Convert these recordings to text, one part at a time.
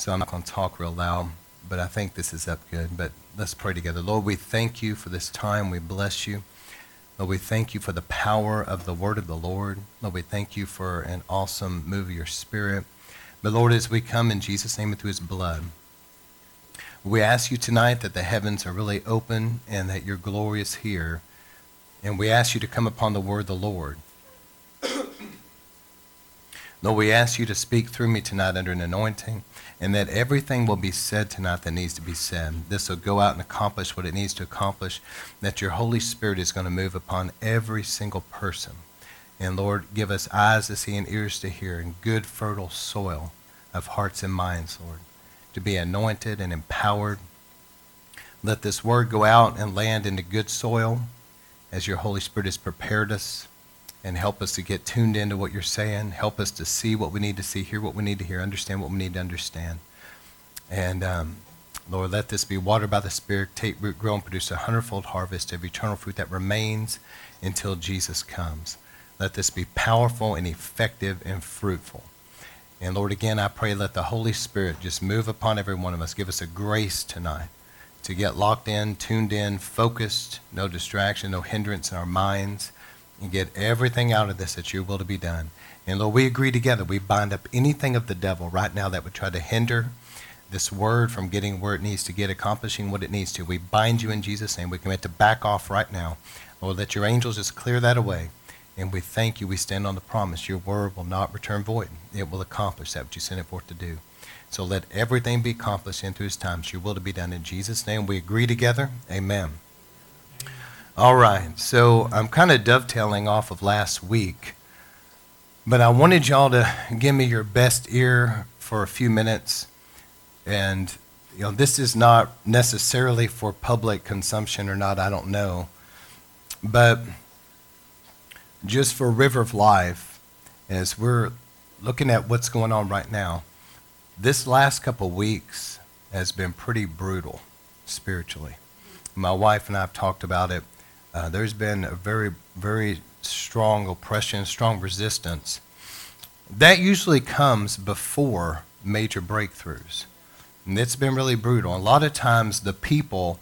so I'm not going to talk real loud, but I think this is up good. But let's pray together. Lord, we thank you for this time. We bless you. Lord, we thank you for the power of the word of the Lord. Lord, we thank you for an awesome move of your spirit. But Lord, as we come in Jesus' name and through his blood, we ask you tonight that the heavens are really open and that your glory is here. And we ask you to come upon the word of the Lord. Lord, we ask you to speak through me tonight under an anointing, and that everything will be said tonight that needs to be said. This will go out and accomplish what it needs to accomplish, that your Holy Spirit is going to move upon every single person. And Lord, give us eyes to see and ears to hear, and good, fertile soil of hearts and minds, Lord to be anointed and empowered. Let this word go out and land into good soil as your Holy Spirit has prepared us and help us to get tuned into what you're saying. Help us to see what we need to see, hear what we need to hear, understand what we need to understand. And um, Lord, let this be watered by the Spirit, take root, grow, and produce a hundredfold harvest of eternal fruit that remains until Jesus comes. Let this be powerful and effective and fruitful. And Lord, again, I pray let the Holy Spirit just move upon every one of us. Give us a grace tonight to get locked in, tuned in, focused, no distraction, no hindrance in our minds, and get everything out of this that your will to be done. And Lord, we agree together. We bind up anything of the devil right now that would try to hinder this word from getting where it needs to get, accomplishing what it needs to. We bind you in Jesus' name. We commit to back off right now. Lord, let your angels just clear that away. And we thank you. We stand on the promise. Your word will not return void. It will accomplish that which you sent it forth to do. So let everything be accomplished into his time. So your will to be done in Jesus' name. We agree together. Amen. All right. So I'm kind of dovetailing off of last week. But I wanted y'all to give me your best ear for a few minutes. And, you know, this is not necessarily for public consumption or not, I don't know. But just for River of Life, as we're looking at what's going on right now, this last couple weeks has been pretty brutal spiritually. My wife and I have talked about it. Uh, there's been a very, very strong oppression, strong resistance. That usually comes before major breakthroughs. And it's been really brutal. A lot of times, the people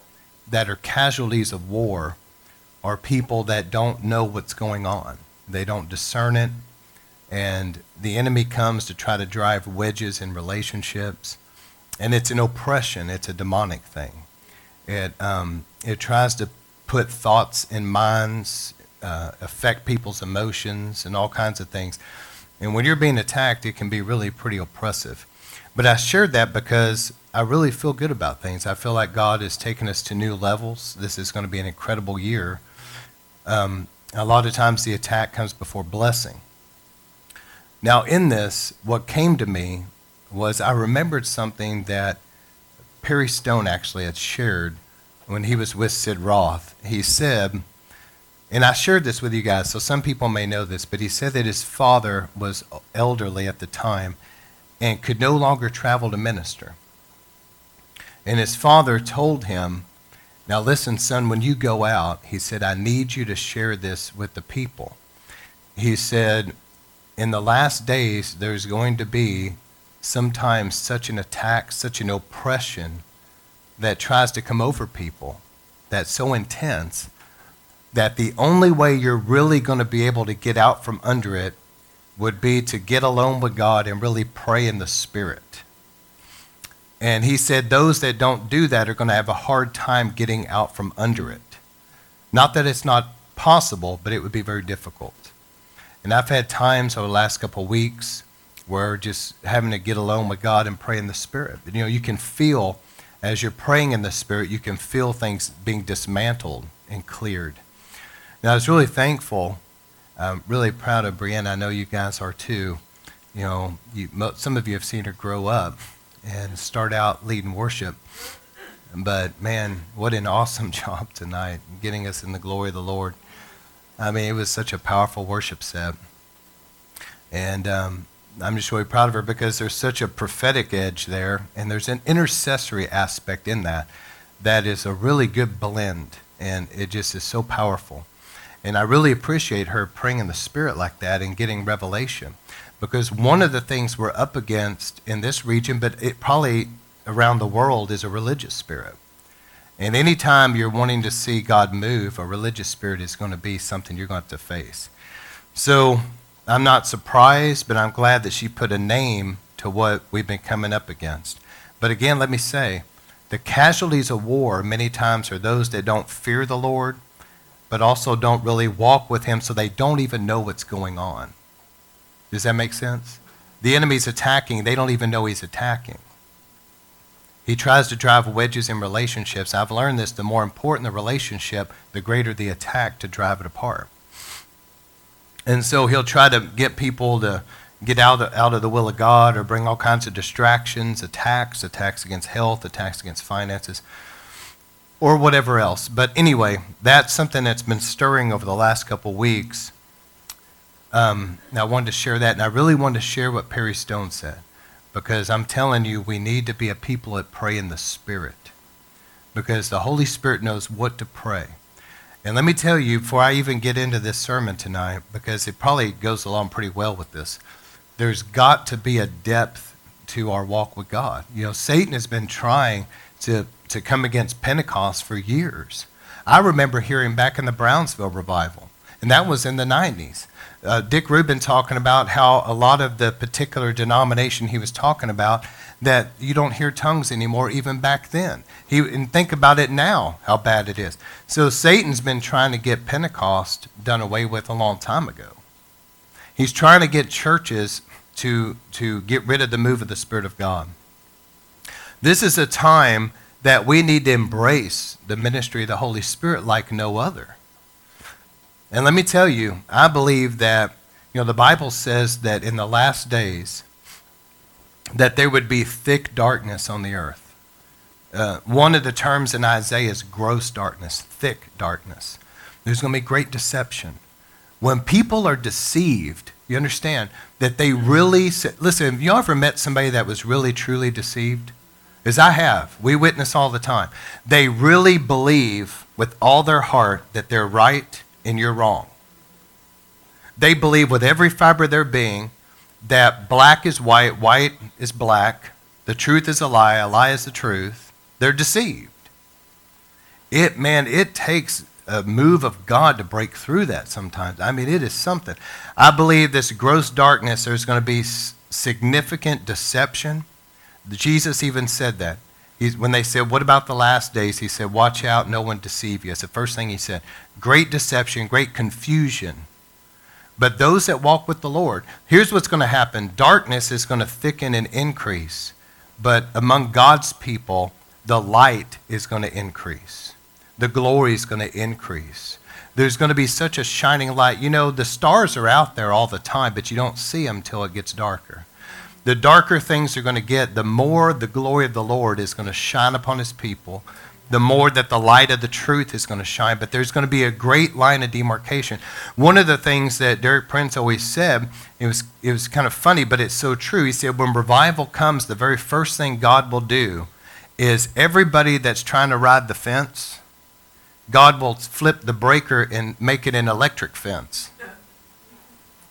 that are casualties of war are people that don't know what's going on. They don't discern it. And the enemy comes to try to drive wedges in relationships. And it's an oppression, it's a demonic thing. It, um, it tries to put thoughts in minds, uh, affect people's emotions, and all kinds of things. And when you're being attacked, it can be really pretty oppressive. But I shared that because I really feel good about things. I feel like God is taking us to new levels. This is going to be an incredible year. Um, a lot of times the attack comes before blessing. Now, in this, what came to me was I remembered something that Perry Stone actually had shared when he was with Sid Roth. He said, and I shared this with you guys, so some people may know this, but he said that his father was elderly at the time and could no longer travel to minister. And his father told him now, listen, son, when you go out, he said, I need you to share this with the people. He said, in the last days, there's going to be sometimes such an attack, such an oppression that tries to come over people that's so intense that the only way you're really going to be able to get out from under it would be to get alone with God and really pray in the Spirit. And he said those that don't do that are going to have a hard time getting out from under it. Not that it's not possible, but it would be very difficult. And I've had times over the last couple of weeks where just having to get alone with God and pray in the Spirit. You know, you can feel, as you're praying in the Spirit, you can feel things being dismantled and cleared. Now, I was really thankful, I'm really proud of Brianna. I know you guys are too. You know, you, some of you have seen her grow up and start out leading worship. But man, what an awesome job tonight, getting us in the glory of the Lord. I mean, it was such a powerful worship set. And um, I'm just really proud of her because there's such a prophetic edge there, and there's an intercessory aspect in that that is a really good blend, and it just is so powerful. And I really appreciate her praying in the Spirit like that and getting revelation. Because one of the things we're up against in this region, but it probably around the world, is a religious spirit. And anytime you're wanting to see God move, a religious spirit is going to be something you're going to have to face. So I'm not surprised, but I'm glad that she put a name to what we've been coming up against. But again, let me say, the casualties of war many times are those that don't fear the Lord, but also don't really walk with Him, so they don't even know what's going on. Does that make sense? The enemy's attacking, they don't even know he's attacking. He tries to drive wedges in relationships. I've learned this the more important the relationship, the greater the attack to drive it apart. And so he'll try to get people to get out of, out of the will of God or bring all kinds of distractions, attacks, attacks against health, attacks against finances, or whatever else. But anyway, that's something that's been stirring over the last couple weeks. Um, I wanted to share that, and I really wanted to share what Perry Stone said because I'm telling you, we need to be a people that pray in the Spirit because the Holy Spirit knows what to pray. And let me tell you, before I even get into this sermon tonight, because it probably goes along pretty well with this, there's got to be a depth to our walk with God. You know, Satan has been trying to, to come against Pentecost for years. I remember hearing back in the Brownsville revival, and that was in the 90s uh, Dick Reuben talking about how a lot of the particular denomination he was talking about that you don't hear tongues anymore even back then. He and think about it now how bad it is. So Satan's been trying to get Pentecost done away with a long time ago. He's trying to get churches to to get rid of the move of the spirit of God. This is a time that we need to embrace the ministry of the Holy Spirit like no other. And let me tell you, I believe that, you know, the Bible says that in the last days, that there would be thick darkness on the earth. Uh, one of the terms in Isaiah is gross darkness, thick darkness. There's going to be great deception. When people are deceived, you understand that they really, listen, have you ever met somebody that was really, truly deceived? As I have. We witness all the time. They really believe with all their heart that they're right and you're wrong. They believe with every fiber of their being that black is white, white is black, the truth is a lie, a lie is the truth. They're deceived. It, man, it takes a move of God to break through that sometimes. I mean, it is something. I believe this gross darkness, there's going to be significant deception. Jesus even said that. He's, when they said, What about the last days? He said, Watch out, no one deceive you. It's the first thing he said. Great deception, great confusion. But those that walk with the Lord, here's what's going to happen darkness is going to thicken and increase. But among God's people, the light is going to increase, the glory is going to increase. There's going to be such a shining light. You know, the stars are out there all the time, but you don't see them until it gets darker the darker things are going to get, the more the glory of the Lord is going to shine upon his people, the more that the light of the truth is going to shine. But there's going to be a great line of demarcation. One of the things that Derek Prince always said, it was, it was kind of funny, but it's so true. He said, when revival comes, the very first thing God will do is everybody that's trying to ride the fence, God will flip the breaker and make it an electric fence.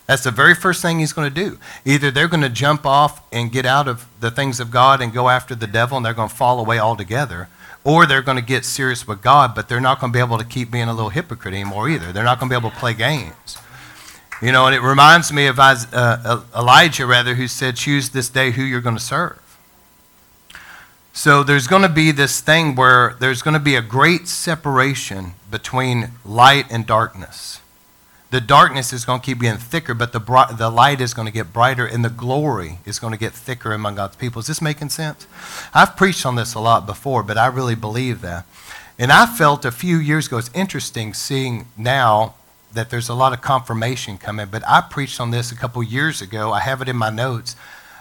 That's the very first thing he's going to do. Either they're going to jump off and get out of the things of God and go after the devil and they're going to fall away altogether, or they're going to get serious with God, but they're not going to be able to keep being a little hypocrite anymore either. They're not going to be able to play games. You know, and it reminds me of uh, Elijah, rather, who said, Choose this day who you're going to serve. So there's going to be this thing where there's going to be a great separation between light and darkness the darkness is going to keep getting thicker, but the, the light is going to get brighter, and the glory is going to get thicker among God's people. Is this making sense? I've preached on this a lot before, but I really believe that. And I felt a few years ago, it's interesting seeing now that there's a lot of confirmation coming, but I preached on this a couple years ago. I have it in my notes.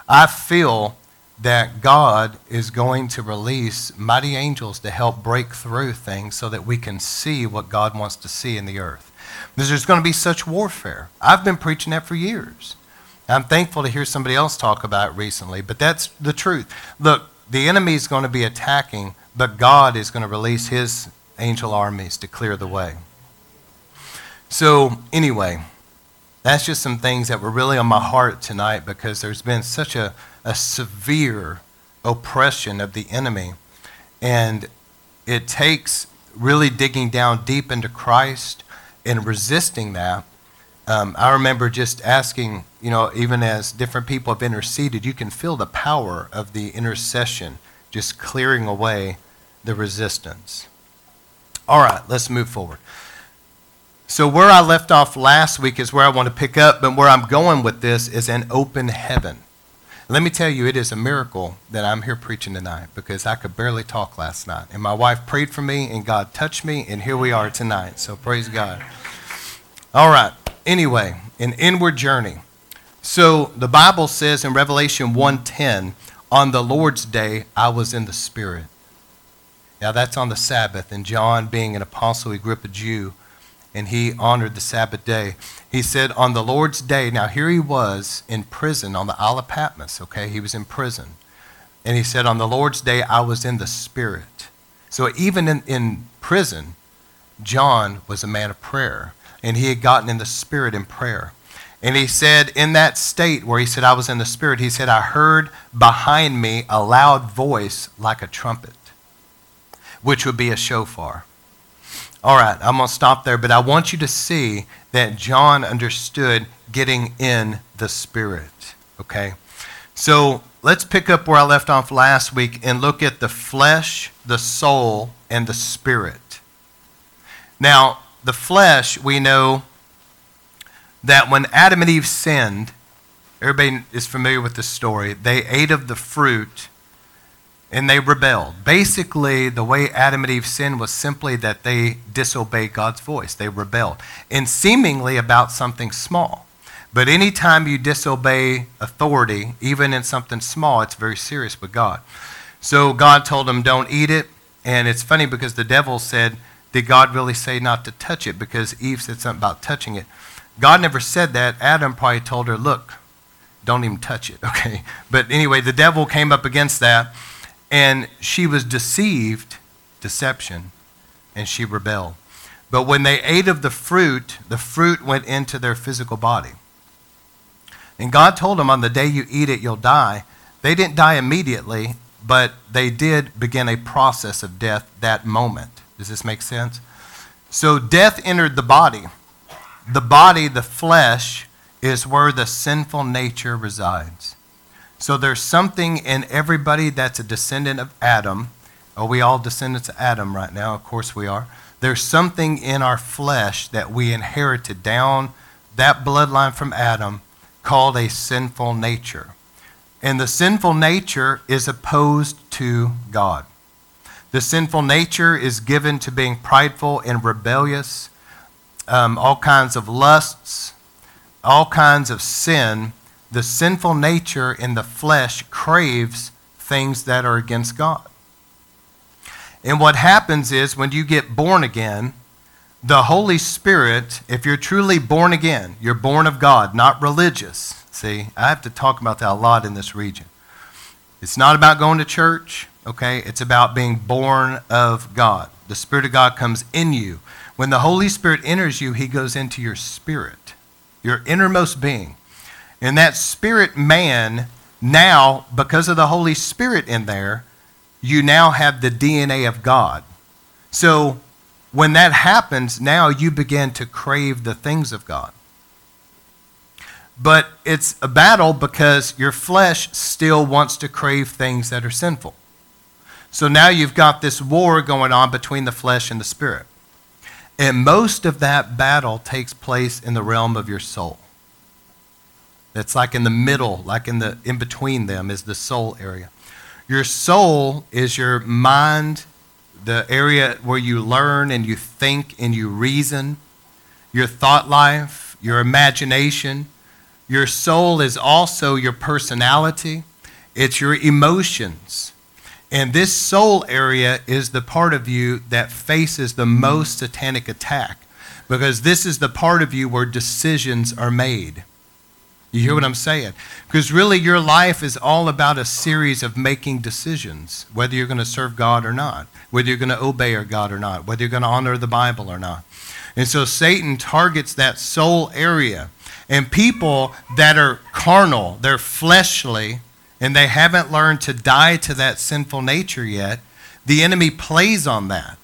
I feel that God is going to release mighty angels to help break through things so that we can see what God wants to see in the earth. There's going to be such warfare. I've been preaching that for years. I'm thankful to hear somebody else talk about it recently, but that's the truth. Look, the enemy is going to be attacking, but God is going to release his angel armies to clear the way. So, anyway, That's just some things that were really on my heart tonight because there's been such a, a severe oppression of the enemy. And it takes really digging down deep into Christ and resisting that. Um, I remember just asking, you know, even as different people have interceded, you can feel the power of the intercession just clearing away the resistance. All right, let's move forward. So, where I left off last week is where I want to pick up, but where I'm going with this is an open heaven. Let me tell you, it is a miracle that I'm here preaching tonight because I could barely talk last night. And my wife prayed for me, and God touched me, and here we are tonight. So, praise God. All right. Anyway, an inward journey. So, the Bible says in Revelation 1:10, on the Lord's day I was in the Spirit. Now, that's on the Sabbath, and John, being an apostle, he grew up a Jew and he honored the Sabbath day. He said, On the Lord's day, now here he was in prison on the Isle of Patmos, okay? He was in prison. And he said, On the Lord's day, I was in the Spirit. So even in, in prison, John was a man of prayer, and he had gotten in the Spirit in prayer. And he said, in that state where he said, I was in the Spirit, he said, I heard behind me a loud voice like a trumpet, which would be a shofar. All right, I'm going to stop there, but I want you to see that John understood getting in the Spirit. Okay? So let's pick up where I left off last week and look at the flesh, the soul, and the spirit. Now, the flesh, we know that when Adam and Eve sinned, everybody is familiar with the story, they ate of the fruit and they rebelled. Basically, the way Adam and Eve sinned was simply that they disobeyed God's voice. They rebelled, and seemingly about something small. But anytime you disobey authority, even in something small, it's very serious with God. So God told them, don't eat it. And it's funny because the devil said, Did God really say not to touch it? Because Eve said something about touching it. God never said that. Adam probably told her, Look, don't even touch it, okay? But anyway, the devil came up against that. And she was deceived, deception, and she rebelled. But when they ate of the fruit, the fruit went into their physical body. And God told them, on the day you eat it, you'll die. They didn't die immediately, but they did begin a process of death that moment. Does this make sense? So death entered the body. The body, the flesh, is where the sinful nature resides. So there's something in everybody that's a descendant of Adam. Are we all descendants of Adam right now? Of course we are. There's something in our flesh that we inherited down that bloodline from Adam called a sinful nature. And the sinful nature is opposed to God. The sinful nature is given to being prideful and rebellious, um, all kinds of lusts, all kinds of sin the sinful nature in the flesh craves things that are against God. And what happens is when you get born again, the Holy Spirit, if you're truly born again, you're born of God, not religious. See, I have to talk about that a lot in this region. It's not about going to church, okay? It's about being born of God. The Spirit of God comes in you. When the Holy Spirit enters you, he goes into your spirit, your innermost being. And that spirit man, now, because of the Holy Spirit in there, you now have the DNA of God. So when that happens, now you begin to crave the things of God. But it's a battle because your flesh still wants to crave things that are sinful. So now you've got this war going on between the flesh and the spirit. And most of that battle takes place in the realm of your soul. That's like in the middle, like in the in between them is the soul area. Your soul is your mind, the area where you learn and you think and you reason, your thought life, your imagination. Your soul is also your personality, it's your emotions. And this soul area is the part of you that faces the most satanic attack because this is the part of you where decisions are made. You hear what I'm saying? Because really, your life is all about a series of making decisions, whether you're going to serve God or not, whether you're going to obey God or not, whether you're going to honor the Bible or not. And so Satan targets that soul area. And people that are carnal, they're fleshly, and they haven't learned to die to that sinful nature yet, the enemy plays on that.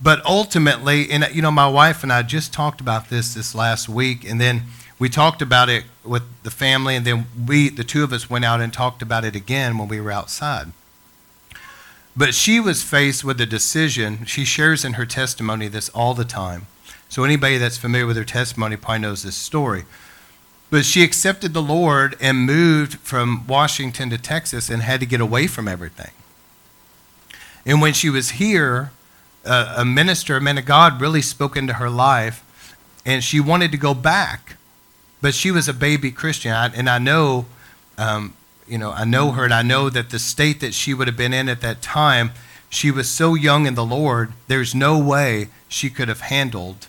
But ultimately, and you know, my wife and I just talked about this this last week, and then we talked about it with the family, and then we, the two of us, went out and talked about it again when we were outside. But she was faced with a decision. She shares in her testimony this all the time. So anybody that's familiar with her testimony probably knows this story. But she accepted the Lord and moved from Washington to Texas and had to get away from everything. And when she was here, uh, a minister, a man of God, really spoke into her life, and she wanted to go back. But she was a baby Christian, I, and I know, um, you know, I know her, and I know that the state that she would have been in at that time, she was so young in the Lord. There's no way she could have handled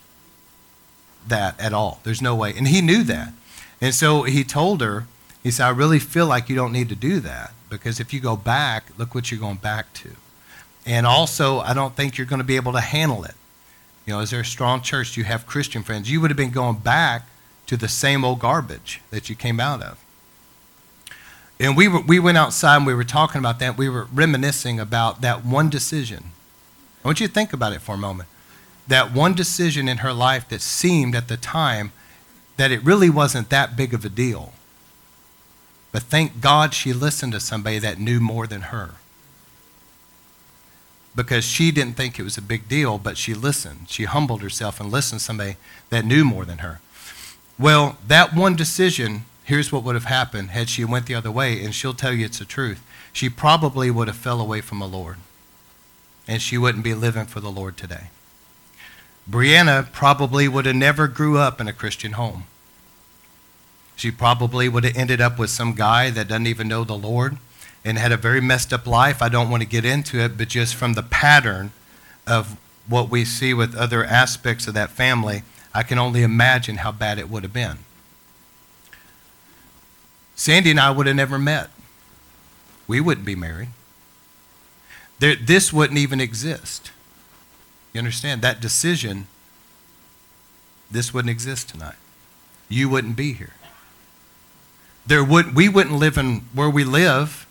that at all. There's no way, and he knew that. And so he told her, he said, I really feel like you don't need to do that because if you go back, look what you're going back to. And also, I don't think you're going to be able to handle it. You know, is there a strong church? Do you have Christian friends? You would have been going back to the same old garbage that you came out of. And we, were, we went outside and we were talking about that. We were reminiscing about that one decision. I want you to think about it for a moment. That one decision in her life that seemed at the time that it really wasn't that big of a deal. But thank God she listened to somebody that knew more than her. Because she didn't think it was a big deal, but she listened. She humbled herself and listened to somebody that knew more than her. Well, that one decision, here's what would have happened had she went the other way, and she'll tell you it's the truth. She probably would have fell away from the Lord. And she wouldn't be living for the Lord today. Brianna probably would have never grew up in a Christian home. She probably would have ended up with some guy that doesn't even know the Lord and had a very messed up life. I don't want to get into it, but just from the pattern of what we see with other aspects of that family, I can only imagine how bad it would have been. Sandy and I would have never met. We wouldn't be married. There, this wouldn't even exist. You understand? That decision, this wouldn't exist tonight. You wouldn't be here. There would, we wouldn't live in where we live.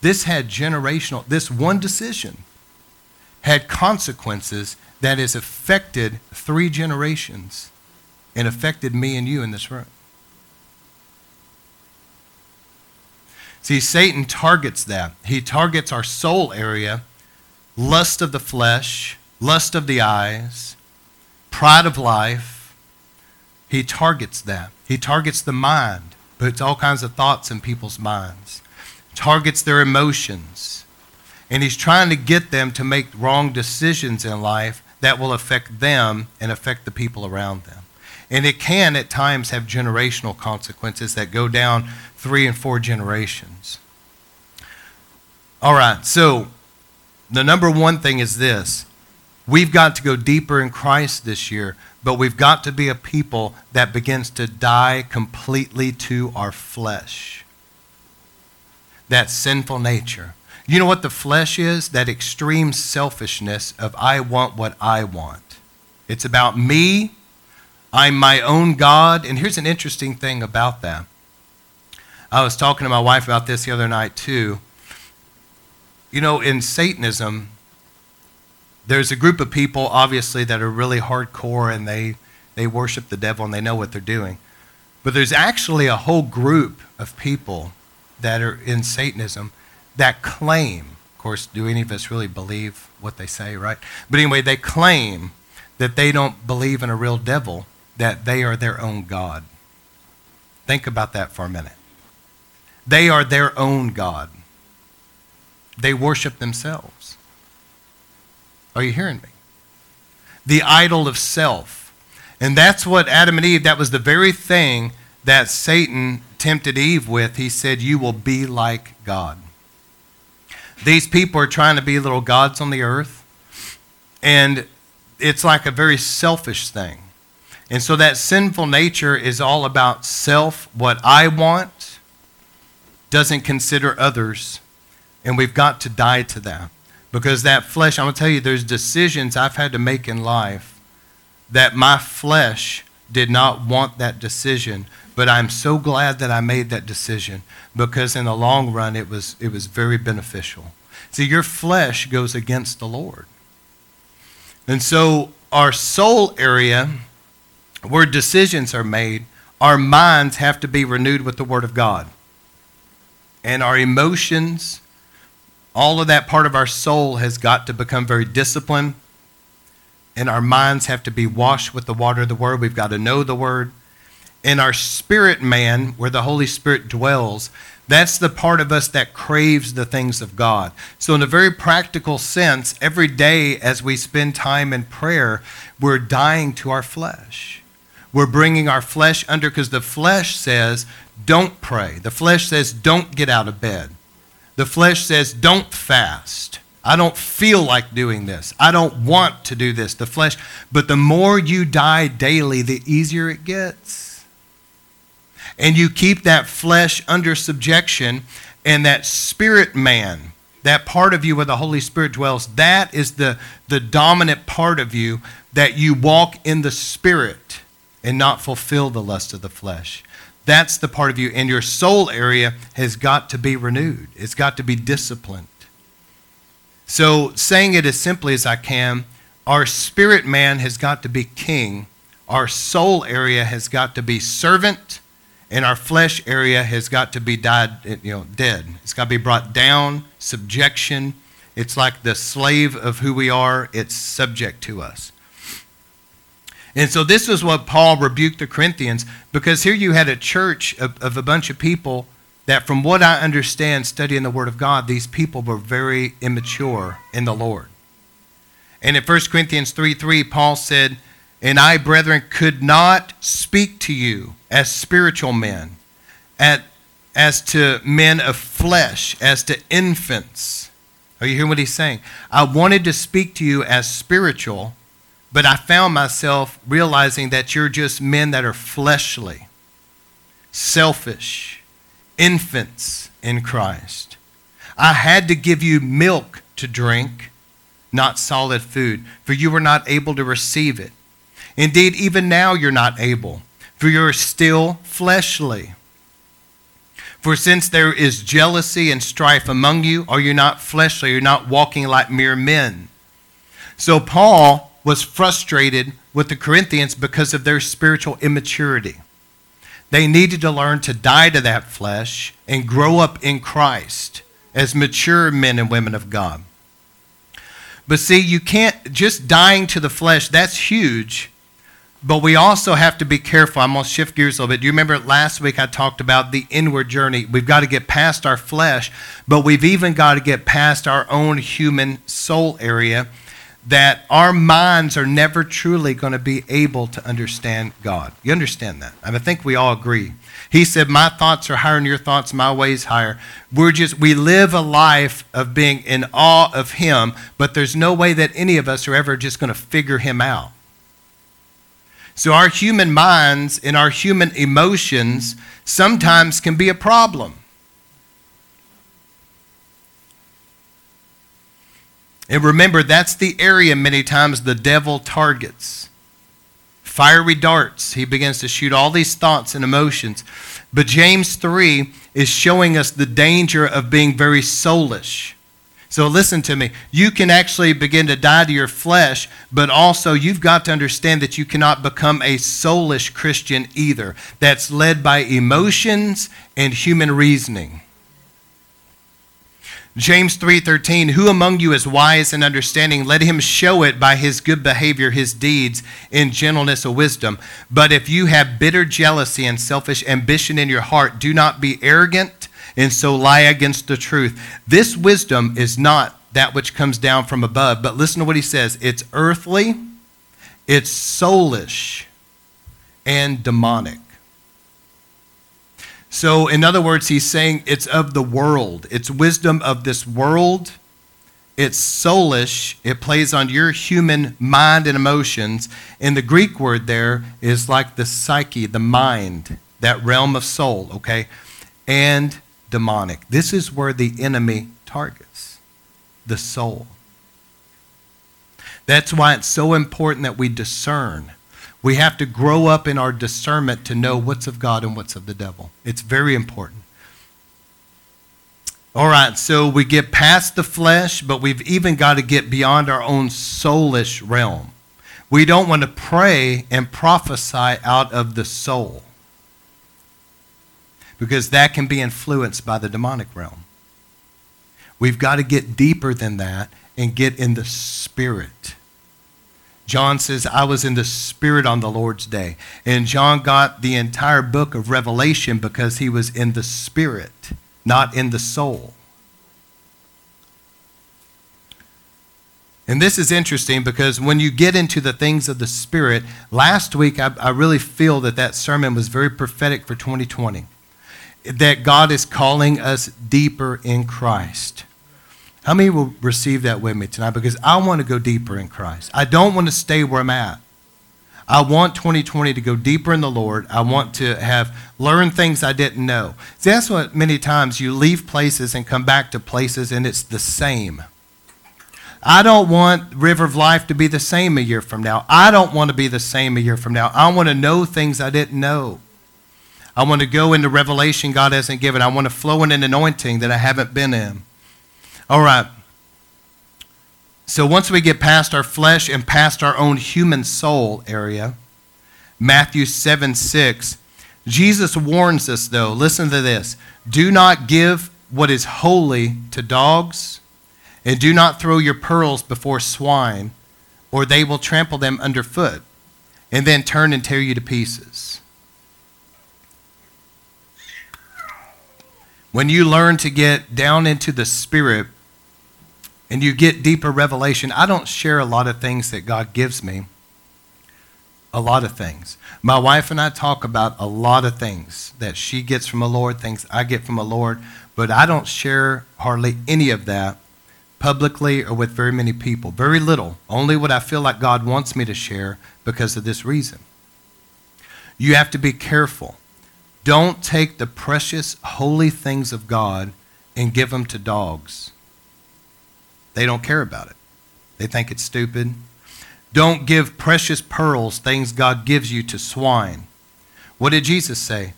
This had generational, this one decision had consequences that has affected three generations and affected me and you in this room. See, Satan targets that. He targets our soul area lust of the flesh, lust of the eyes, pride of life. He targets that. He targets the mind, puts all kinds of thoughts in people's minds, targets their emotions. And he's trying to get them to make wrong decisions in life that will affect them and affect the people around them. And it can at times have generational consequences that go down three and four generations. All right, so the number one thing is this we've got to go deeper in Christ this year, but we've got to be a people that begins to die completely to our flesh. That sinful nature. You know what the flesh is? That extreme selfishness of I want what I want. It's about me. I'm my own God. And here's an interesting thing about that. I was talking to my wife about this the other night, too. You know, in Satanism, there's a group of people, obviously, that are really hardcore and they, they worship the devil and they know what they're doing. But there's actually a whole group of people that are in Satanism that claim, of course, do any of us really believe what they say, right? But anyway, they claim that they don't believe in a real devil, that they are their own God. Think about that for a minute. They are their own God. They worship themselves. Are you hearing me? The idol of self. And that's what Adam and Eve, that was the very thing that Satan tempted Eve with. He said, You will be like God. These people are trying to be little gods on the earth. And it's like a very selfish thing. And so that sinful nature is all about self, what I want, doesn't consider others and we've got to die to that. Because that flesh, I'm going to tell you, there's decisions I've had to make in life that my flesh did not want that decision, but I'm so glad that I made that decision because in the long run it was, it was very beneficial. See, your flesh goes against the Lord. And so our soul area, where decisions are made, our minds have to be renewed with the Word of God. And our emotions, all of that part of our soul has got to become very disciplined. And our minds have to be washed with the water of the Word. We've got to know the Word. And our spirit man, where the Holy Spirit dwells, that's the part of us that craves the things of God. So, in a very practical sense, every day as we spend time in prayer, we're dying to our flesh. We're bringing our flesh under because the flesh says, don't pray. The flesh says, don't get out of bed. The flesh says, don't fast. I don't feel like doing this. I don't want to do this. The flesh, but the more you die daily, the easier it gets and you keep that flesh under subjection, and that spirit man, that part of you where the Holy Spirit dwells, that is the, the dominant part of you that you walk in the Spirit and not fulfill the lust of the flesh. That's the part of you. And your soul area has got to be renewed, it's got to be disciplined. So, saying it as simply as I can, our spirit man has got to be king, our soul area has got to be servant, and our flesh area has got to be died, you know, dead. It's got to be brought down, subjection. It's like the slave of who we are, it's subject to us. And so this is what Paul rebuked the Corinthians because here you had a church of, of a bunch of people that, from what I understand, studying the Word of God, these people were very immature in the Lord. And in 1 Corinthians 3 3, Paul said, And I, brethren, could not speak to you as spiritual men, at, as to men of flesh, as to infants. Are you hearing what he's saying? I wanted to speak to you as spiritual, but I found myself realizing that you're just men that are fleshly, selfish, infants in Christ. I had to give you milk to drink, not solid food, for you were not able to receive it. Indeed, even now you're not able for you're still fleshly. For since there is jealousy and strife among you, are you not fleshly? You're not walking like mere men. So Paul was frustrated with the Corinthians because of their spiritual immaturity. They needed to learn to die to that flesh and grow up in Christ as mature men and women of God. But see, you can't just dying to the flesh, that's huge. But we also have to be careful. I'm going to shift gears a little bit. Do you remember last week I talked about the inward journey? We've got to get past our flesh, but we've even got to get past our own human soul area that our minds are never truly going to be able to understand God. You understand that? And I think we all agree. He said, My thoughts are higher than your thoughts, my ways higher. We're just, we live a life of being in awe of Him, but there's no way that any of us are ever just going to figure Him out. So, our human minds and our human emotions sometimes can be a problem. And remember, that's the area many times the devil targets. Fiery darts. He begins to shoot all these thoughts and emotions. But James 3 is showing us the danger of being very soulish. So listen to me. You can actually begin to die to your flesh, but also you've got to understand that you cannot become a soulish Christian either. That's led by emotions and human reasoning. James 3:13 Who among you is wise and understanding let him show it by his good behavior his deeds in gentleness of wisdom but if you have bitter jealousy and selfish ambition in your heart do not be arrogant and so lie against the truth. This wisdom is not that which comes down from above, but listen to what he says it's earthly, it's soulish, and demonic. So, in other words, he's saying it's of the world. It's wisdom of this world. It's soulish. It plays on your human mind and emotions. And the Greek word there is like the psyche, the mind, that realm of soul, okay? And demonic. This is where the enemy targets the soul. That's why it's so important that we discern We have to grow up in our discernment to know what's of God and what's of the devil. It's very important. All right, so we get past the flesh, but we've even got to get beyond our own soulish realm. We don't want to pray and prophesy out of the soul because that can be influenced by the demonic realm. We've got to get deeper than that and get in the spirit. John says, I was in the Spirit on the Lord's day. And John got the entire book of Revelation because he was in the Spirit, not in the soul. And this is interesting because when you get into the things of the Spirit, last week I, I really feel that that sermon was very prophetic for 2020. That God is calling us deeper in Christ. How many will receive that with me tonight? Because I want to go deeper in Christ. I don't want to stay where I'm at. I want 2020 to go deeper in the Lord. I want to have learned things I didn't know. See, that's what many times you leave places and come back to places and it's the same. I don't want River of Life to be the same a year from now. I don't want to be the same a year from now. I want to know things I didn't know. I want to go into revelation God hasn't given. I want to flow in an anointing that I haven't been in. All right. So once we get past our flesh and past our own human soul area, Matthew 7 6, Jesus warns us, though, listen to this do not give what is holy to dogs, and do not throw your pearls before swine, or they will trample them underfoot, and then turn and tear you to pieces. When you learn to get down into the spirit and you get deeper revelation. I don't share a lot of things that God gives me. A lot of things. My wife and I talk about a lot of things that she gets from the Lord, things I get from the Lord, but I don't share hardly any of that publicly or with very many people. Very little. Only what I feel like God wants me to share because of this reason. You have to be careful. Don't take the precious, holy things of God and give them to dogs. They don't care about it. They think it's stupid. Don't give precious pearls, things God gives you, to swine. What did Jesus say?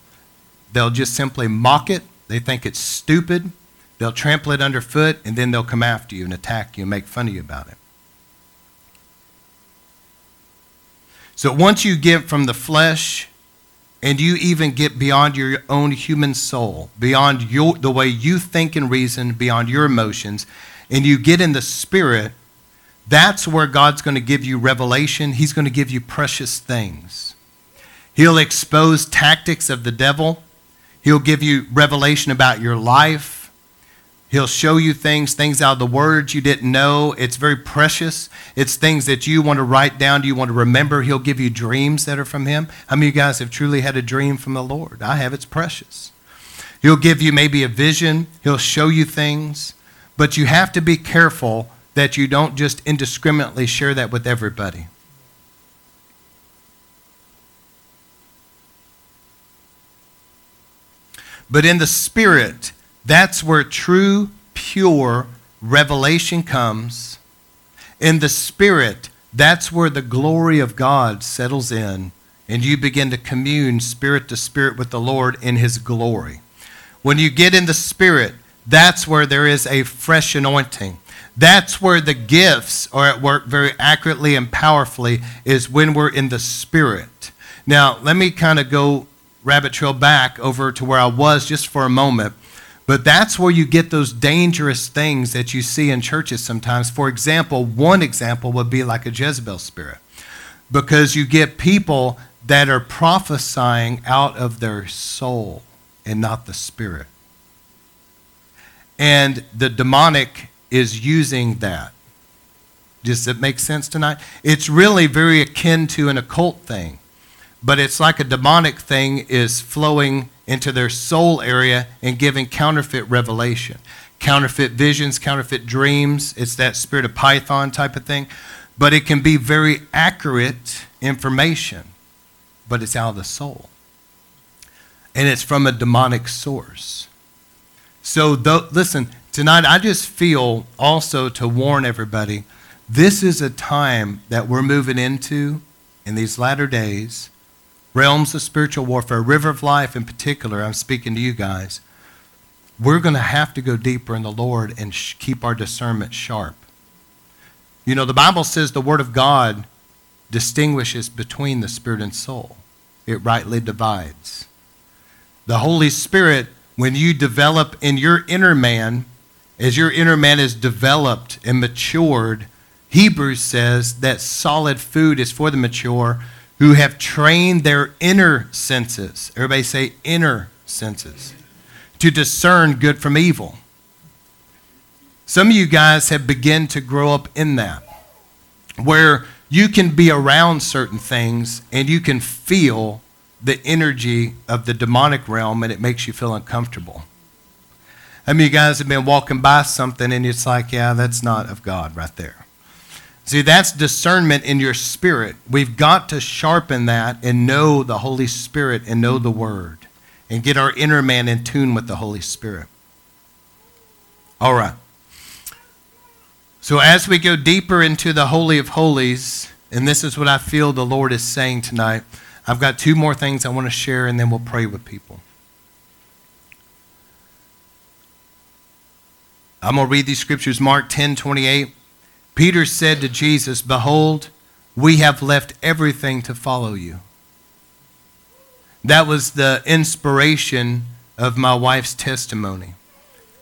They'll just simply mock it. They think it's stupid. They'll trample it underfoot, and then they'll come after you and attack you and make fun of you about it. So once you get from the flesh and you even get beyond your own human soul, beyond your, the way you think and reason, beyond your emotions, and you get in the Spirit, that's where God's going to give you revelation. He's going to give you precious things. He'll expose tactics of the devil. He'll give you revelation about your life. He'll show you things, things out of the words you didn't know. It's very precious. It's things that you want to write down, you want to remember. He'll give you dreams that are from Him. How many of you guys have truly had a dream from the Lord? I have. It's precious. He'll give you maybe a vision. He'll show you things. But you have to be careful that you don't just indiscriminately share that with everybody. But in the Spirit, that's where true, pure revelation comes. In the Spirit, that's where the glory of God settles in, and you begin to commune spirit to spirit with the Lord in His glory. When you get in the Spirit, that's where there is a fresh anointing. That's where the gifts are at work very accurately and powerfully, is when we're in the Spirit. Now, let me kind of go rabbit trail back over to where I was just for a moment. But that's where you get those dangerous things that you see in churches sometimes. For example, one example would be like a Jezebel spirit, because you get people that are prophesying out of their soul and not the spirit. And the demonic is using that. Does it make sense tonight? It's really very akin to an occult thing, but it's like a demonic thing is flowing into their soul area and giving counterfeit revelation, counterfeit visions, counterfeit dreams. It's that spirit of Python type of thing, but it can be very accurate information, but it's out of the soul. And it's from a demonic source. So, listen, tonight I just feel also to warn everybody this is a time that we're moving into in these latter days, realms of spiritual warfare, river of life in particular, I'm speaking to you guys, we're going to have to go deeper in the Lord and sh- keep our discernment sharp. You know, the Bible says the Word of God distinguishes between the spirit and soul, it rightly divides. The Holy Spirit, when you develop in your inner man, as your inner man is developed and matured, Hebrews says that solid food is for the mature who have trained their inner senses. Everybody say inner senses to discern good from evil. Some of you guys have begun to grow up in that, where you can be around certain things and you can feel the energy of the demonic realm and it makes you feel uncomfortable. I mean, you guys have been walking by something and it's like, yeah, that's not of God right there. See, that's discernment in your spirit. We've got to sharpen that and know the Holy Spirit and know the Word and get our inner man in tune with the Holy Spirit. All right. So, as we go deeper into the Holy of Holies, and this is what I feel the Lord is saying tonight, I've got two more things I want to share, and then we'll pray with people. I'm going to read these scriptures. Mark 10 28. Peter said to Jesus, Behold, we have left everything to follow you. That was the inspiration of my wife's testimony.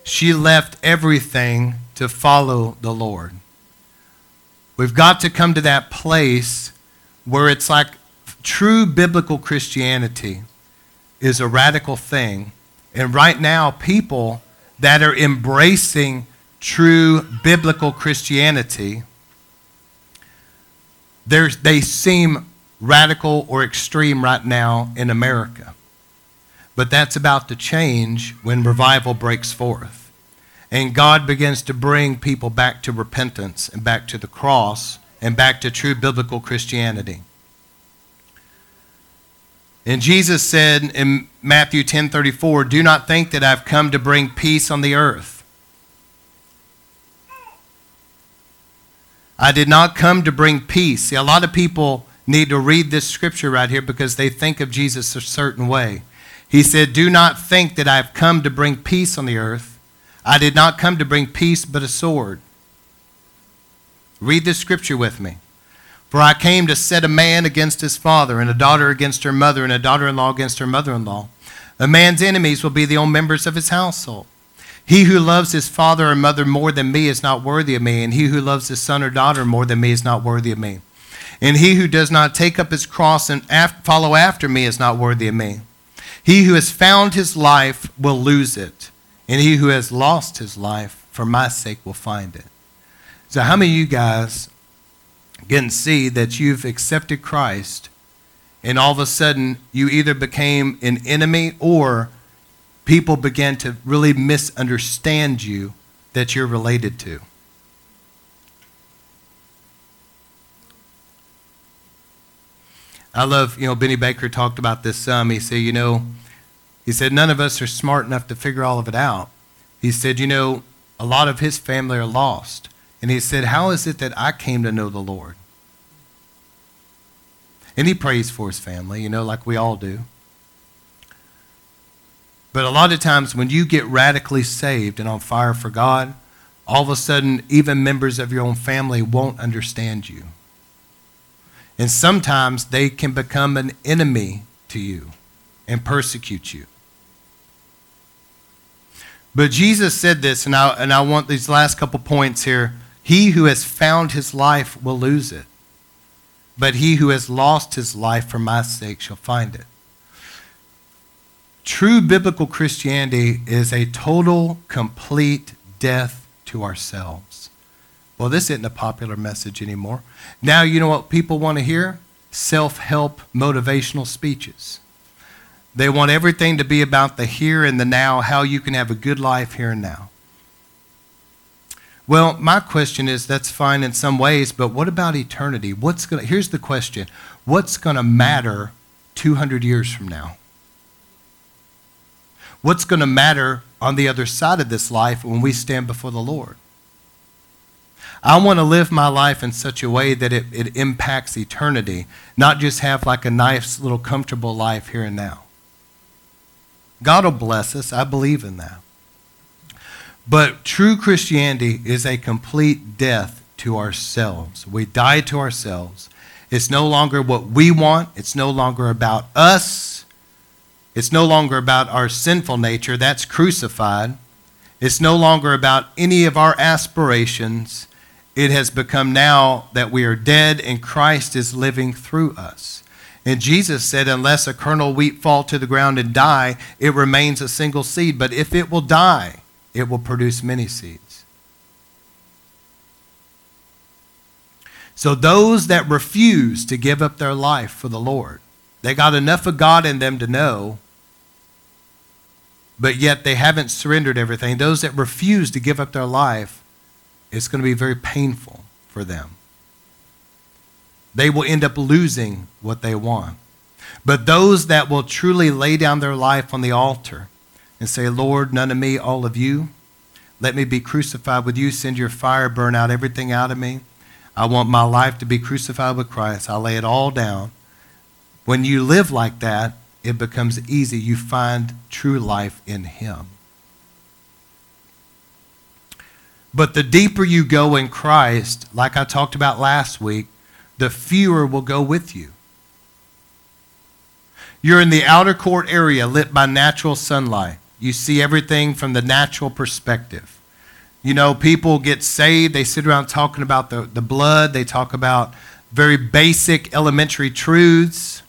She left everything to follow the Lord. We've got to come to that place where it's like true biblical Christianity is a radical thing. And right now, people that are embracing true biblical Christianity, they seem radical or extreme right now in America. But that's about to change when revival breaks forth. And God begins to bring people back to repentance and back to the cross and back to true biblical Christianity. And Jesus said in Matthew 10:34, "Do not think that I've come to bring peace on the earth. I did not come to bring peace." See, a lot of people need to read this scripture right here because they think of Jesus a certain way. He said, Do not think that I have come to bring peace on the earth. I did not come to bring peace, but a sword. Read this scripture with me. For I came to set a man against his father, and a daughter against her mother, and a daughter in law against her mother in law. A man's enemies will be the own members of his household. He who loves his father or mother more than me is not worthy of me, and he who loves his son or daughter more than me is not worthy of me. And he who does not take up his cross and follow after me is not worthy of me. He who has found his life will lose it, and he who has lost his life for my sake will find it. So, how many of you guys can see that you've accepted Christ, and all of a sudden you either became an enemy or people began to really misunderstand you that you're related to? I love, you know, Benny Baker talked about this some. He said, you know, he said, none of us are smart enough to figure all of it out. He said, you know, a lot of his family are lost. And he said, how is it that I came to know the Lord? And he prays for his family, you know, like we all do. But a lot of times when you get radically saved and on fire for God, all of a sudden, even members of your own family won't understand you. And sometimes they can become an enemy to you and persecute you. But Jesus said this, and I, and I want these last couple points here. He who has found his life will lose it, but he who has lost his life for my sake shall find it. True biblical Christianity is a total, complete death to ourselves. Well, this isn't a popular message anymore. Now, you know what people want to hear? Self help motivational speeches. They want everything to be about the here and the now, how you can have a good life here and now. Well, my question is that's fine in some ways, but what about eternity? What's going Here's the question. What's going to matter 200 years from now? What's going to matter on the other side of this life when we stand before the Lord? I want to live my life in such a way that it, it impacts eternity, not just have like a nice little comfortable life here and now. God will bless us. I believe in that. But true Christianity is a complete death to ourselves. We die to ourselves. It's no longer what we want, it's no longer about us. It's no longer about our sinful nature. That's crucified. It's no longer about any of our aspirations. It has become now that we are dead and Christ is living through us. And Jesus said, Unless a kernel wheat fall to the ground and die, it remains a single seed. But if it will die, it will produce many seeds. So those that refuse to give up their life for the Lord, they got enough of God in them to know, but yet they haven't surrendered everything. Those that refuse to give up their life, it's going to be very painful for them. They will end up losing what they want. But those that will truly lay down their life on the altar and say, Lord, none of me, all of you, let me be crucified with you. Send your fire, burn out everything out of me. I want my life to be crucified with Christ. I lay it all down. When you live like that, it becomes easy. You find true life in Him. But the deeper you go in Christ, like I talked about last week, the fewer will go with you. You're in the outer court area lit by natural sunlight. You see everything from the natural perspective. You know, people get saved, they sit around talking about the, the blood, they talk about very basic elementary truths.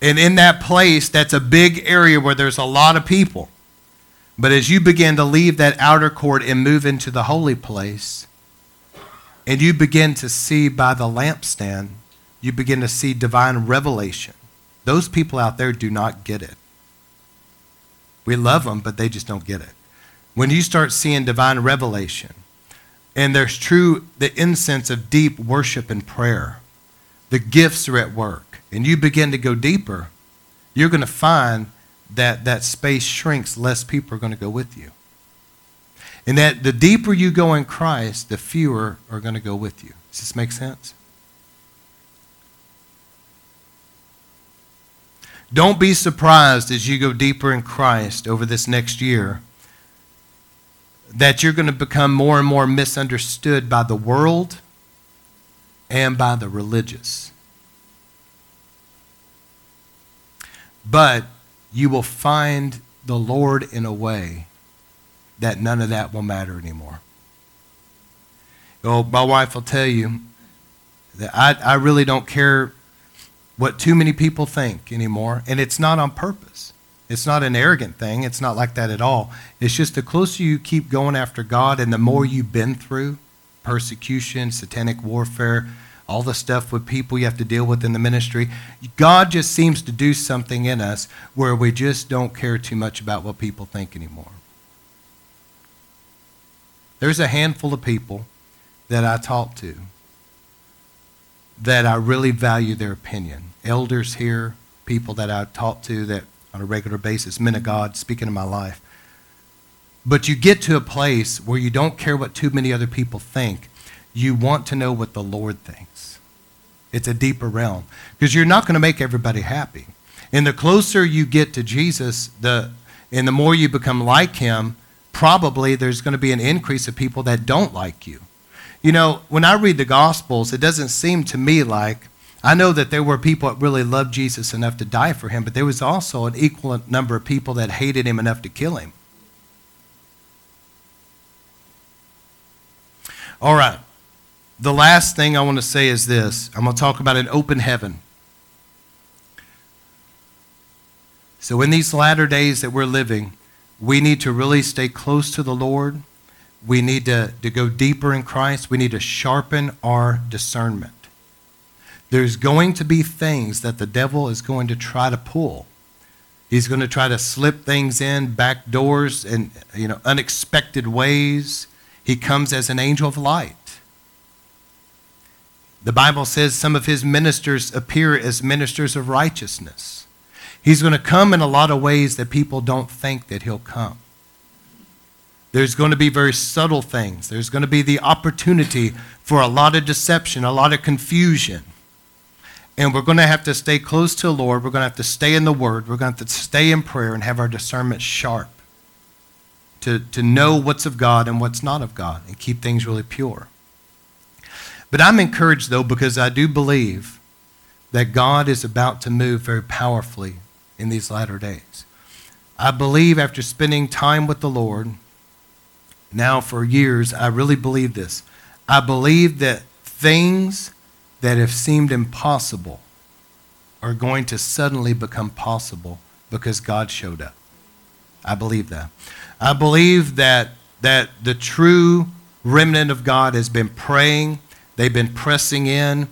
And in that place, that's a big area where there's a lot of people. But as you begin to leave that outer court and move into the holy place, and you begin to see by the lampstand, you begin to see divine revelation. Those people out there do not get it. We love them, but they just don't get it. When you start seeing divine revelation, and there's true, the incense of deep worship and prayer, the gifts are at work, and you begin to go deeper, you're going to find that that space shrinks, less people are going to go with you. And that the deeper you go in Christ, the fewer are going to go with you. Does this make sense? Don't be surprised as you go deeper in Christ over this next year that you're going to become more and more misunderstood by the world and by the religious. But you will find the Lord in a way that none of that will matter anymore. Oh, my wife will tell you that I, I really don't care what too many people think anymore, and it's not on purpose. It's not an arrogant thing. It's not like that at all. It's just the closer you keep going after God and the more you've been through persecution, satanic warfare, all the stuff with people you have to deal with in the ministry, God just seems to do something in us where we just don't care too much about what people think anymore. There's a handful of people that I talk to that I really value their opinion. Elders here, people that I talk to that on a regular basis, men of God speaking in my life. But you get to a place where you don't care what too many other people think. You want to know what the Lord thinks. It's a deeper realm because you're not going to make everybody happy. And the closer you get to Jesus, the and the more you become like him, probably there's going to be an increase of people that don't like you. You know, when I read the Gospels, it doesn't seem to me like I know that there were people that really loved Jesus enough to die for him, but there was also an equal number of people that hated him enough to kill him. All right. The last thing I want to say is this I'm going to talk about an open heaven. So, in these latter days that we're living, we need to really stay close to the Lord. We need to, to go deeper in Christ. We need to sharpen our discernment. There's going to be things that the devil is going to try to pull. He's going to try to slip things in, back doors, and you know, unexpected ways. He comes as an angel of light. The Bible says some of his ministers appear as ministers of righteousness. He's going to come in a lot of ways that people don't think that he'll come. There's going to be very subtle things. There's going to be the opportunity for a lot of deception, a lot of confusion. And we're going to have to stay close to the Lord. We're going to have to stay in the Word. We're going to have to stay in prayer and have our discernment sharp to, to know what's of God and what's not of God and keep things really pure. But I'm encouraged, though, because I do believe that God is about to move very powerfully in these latter days. I believe after spending time with the Lord, now for years, I really believe this. I believe that things that have seemed impossible are going to suddenly become possible because God showed up. I believe that. I believe that, that the true remnant of God has been praying, they've been pressing in,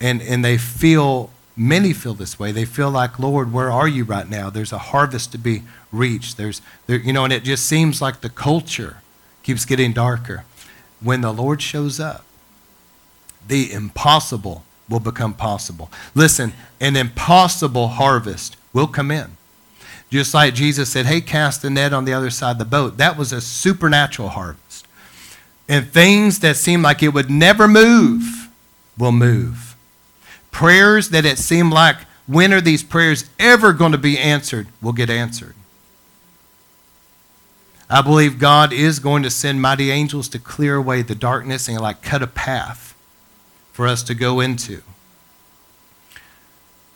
and, and they feel, many feel this way. They feel like, Lord, where are you right now? There's a harvest to be reached. There's, there, you know, and it just seems like the culture keeps getting darker. When the Lord shows up, the impossible will become possible. Listen, an impossible harvest will come in. Just like Jesus said, hey, cast the net on the other side of the boat. That was a supernatural harvest. And things that seem like it would never move will move. Prayers that it seemed like, when are these prayers ever going to be answered, will get answered. I believe God is going to send mighty angels to clear away the darkness and like cut a path for us to go into.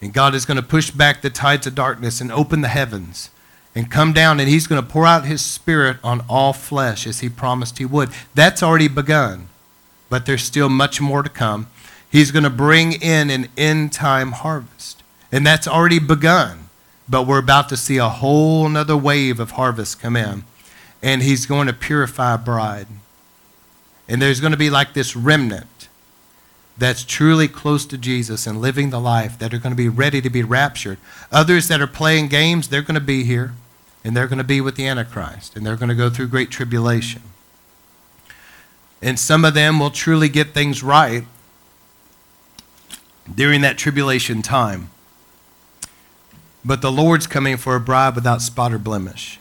And God is going to push back the tides of darkness and open the heavens and come down, and He's going to pour out His Spirit on all flesh as He promised He would. That's already begun, but there's still much more to come. He's going to bring in an end time harvest, and that's already begun, but we're about to see a whole another wave of harvest come in, and He's going to purify a bride. And there's going to be like this remnant that's truly close to Jesus and living the life that are going to be ready to be raptured. Others that are playing games, they're going to be here and they're going to be with the Antichrist and they're going to go through great tribulation. And some of them will truly get things right during that tribulation time. But the Lord's coming for a bride without spot or blemish.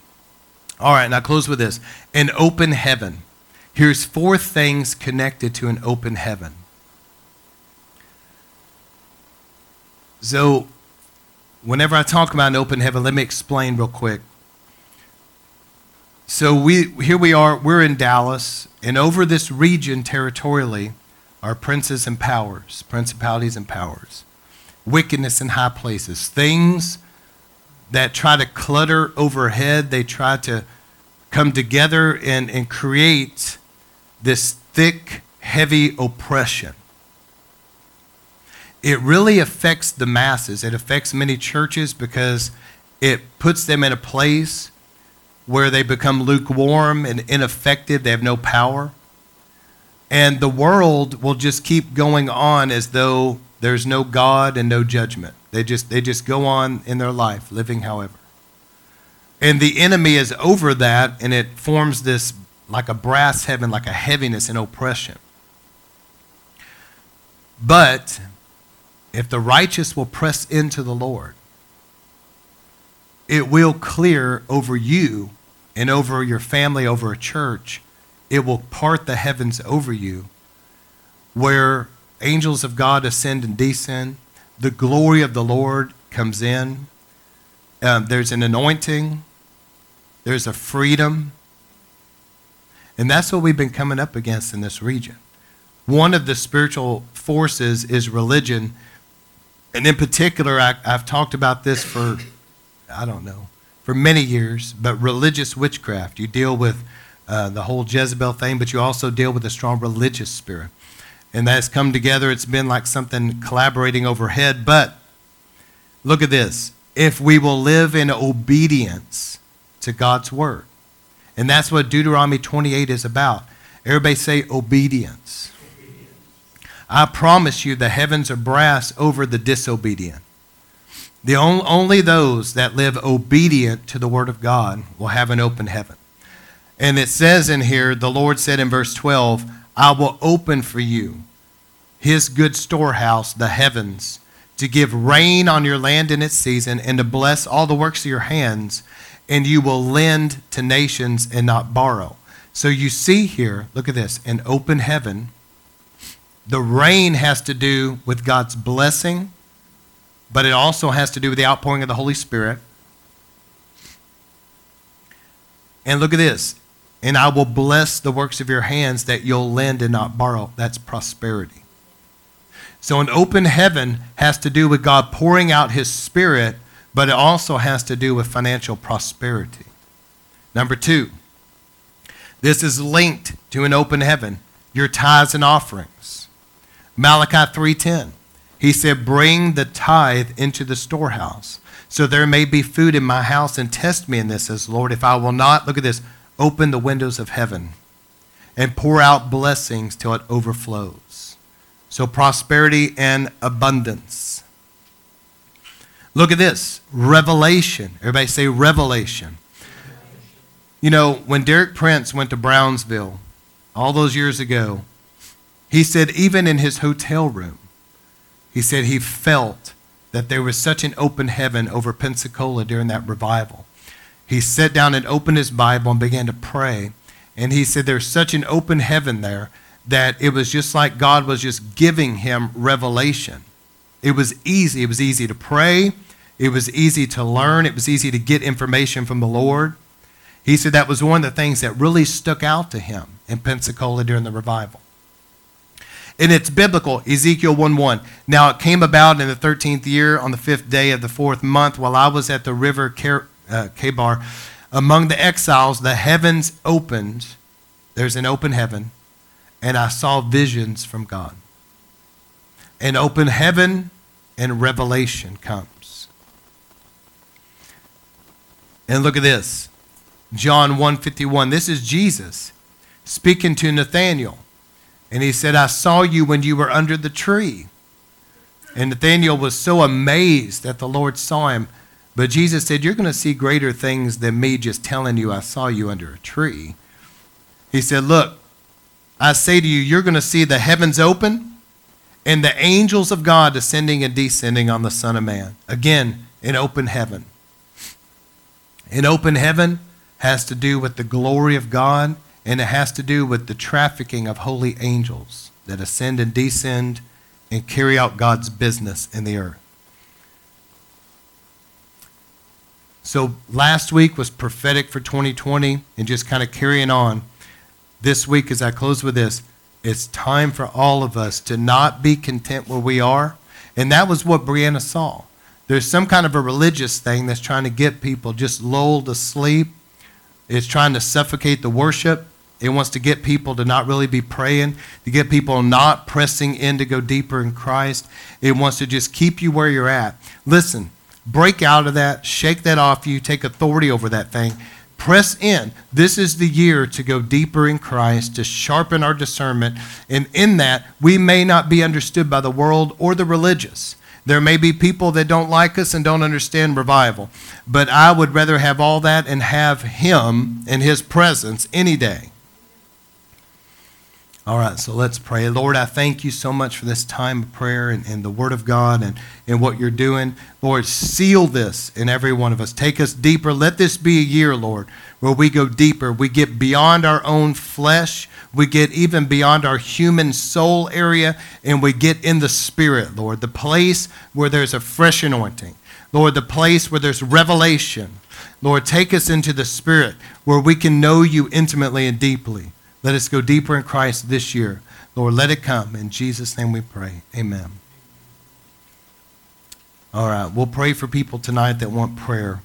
All right, now close with this an open heaven. Here's four things connected to an open heaven. So, whenever I talk about an open heaven, let me explain real quick. So we here we are, we're in Dallas, and over this region territorially are princes and powers, principalities and powers, wickedness in high places, things that try to clutter overhead, they try to come together and, and create this thick, heavy oppression it really affects the masses. It affects many churches because it puts them in a place where they become lukewarm and ineffective. They have no power. And the world will just keep going on as though there's no God and no judgment. They just, they just go on in their life, living however. And the enemy is over that, and it forms this like a brass heaven, like a heaviness and oppression. But if the righteous will press into the Lord, it will clear over you and over your family, over a church. It will part the heavens over you where angels of God ascend and descend. The glory of the Lord comes in. Um, there's an anointing, there's a freedom. And that's what we've been coming up against in this region. One of the spiritual forces is religion and in particular, I, I've talked about this for, I don't know, for many years, but religious witchcraft. You deal with uh, the whole Jezebel thing, but you also deal with a strong religious spirit. And that's come together. It's been like something collaborating overhead. But look at this. If we will live in obedience to God's word, and that's what Deuteronomy 28 is about. Everybody say obedience. I promise you the heavens are brass over the disobedient. The only, only those that live obedient to the word of God will have an open heaven. And it says in here, the Lord said in verse 12, I will open for you his good storehouse, the heavens, to give rain on your land in its season, and to bless all the works of your hands, and you will lend to nations and not borrow. So you see here, look at this, an open heaven. The rain has to do with God's blessing, but it also has to do with the outpouring of the Holy Spirit. And look at this. And I will bless the works of your hands that you'll lend and not borrow. That's prosperity. So an open heaven has to do with God pouring out his spirit, but it also has to do with financial prosperity. Number two, this is linked to an open heaven, your tithes and offerings. Malachi 3:10. He said, "Bring the tithe into the storehouse, so there may be food in my house, and test me in this, says Lord, if I will not, look at this, open the windows of heaven and pour out blessings till it overflows. So prosperity and abundance. Look at this revelation. Everybody say revelation. You know, when Derek Prince went to Brownsville all those years ago, he said, even in his hotel room, he said he felt that there was such an open heaven over Pensacola during that revival. He sat down and opened his Bible and began to pray. And he said there's such an open heaven there that it was just like God was just giving him revelation. It was easy. It was easy to pray. It was easy to learn. It was easy to get information from the Lord. He said that was one of the things that really stuck out to him in Pensacola during the revival. And it's biblical, Ezekiel 1 1. Now it came about in the 13th year on the fifth day of the fourth month while I was at the river uh, Chebar. Among the exiles, the heavens opened. There's an open heaven. And I saw visions from God. An open heaven and revelation comes. And look at this. John 151. This is Jesus speaking to Nathanael. And he said, I saw you when you were under the tree. And Nathanael was so amazed that the Lord saw him. But Jesus said, You're going to see greater things than me just telling you I saw you under a tree. He said, Look, I say to you, you're going to see the heavens open and the angels of God descending and descending on the Son of Man. Again, in open heaven. In open heaven, has to do with the glory of God, and it has to do with the trafficking of holy angels that ascend and descend and carry out God's business in the earth. So last week was prophetic for 2020 and just kind of carrying on. This week, as I close with this, it's time for all of us to not be content where we are. And that was what Brianna saw. There's some kind of a religious thing that's trying to get people just lulled to sleep it's trying to suffocate the worship. It wants to get people to not really be praying, to get people not pressing in to go deeper in Christ. It wants to just keep you where you're at. Listen, break out of that, shake that off you, take authority over that thing. Press in. This is the year to go deeper in Christ, to sharpen our discernment. And in that, we may not be understood by the world or the religious. There may be people that don't like us and don't understand revival, but I would rather have all that and have Him and His presence any day. All right, so let's pray. Lord, I thank you so much for this time of prayer and, and the Word of God and, and what you're doing. Lord, seal this in every one of us. Take us deeper. Let this be a year, Lord, where we go deeper. We get beyond our own flesh we get even beyond our human soul area and we get in the spirit, Lord, the place where there's a fresh anointing. Lord, the place where there's revelation. Lord, take us into the spirit where we can know you intimately and deeply. Let us go deeper in Christ this year. Lord, let it come. In Jesus' name we pray. Amen. All right, we'll pray for people tonight that want prayer.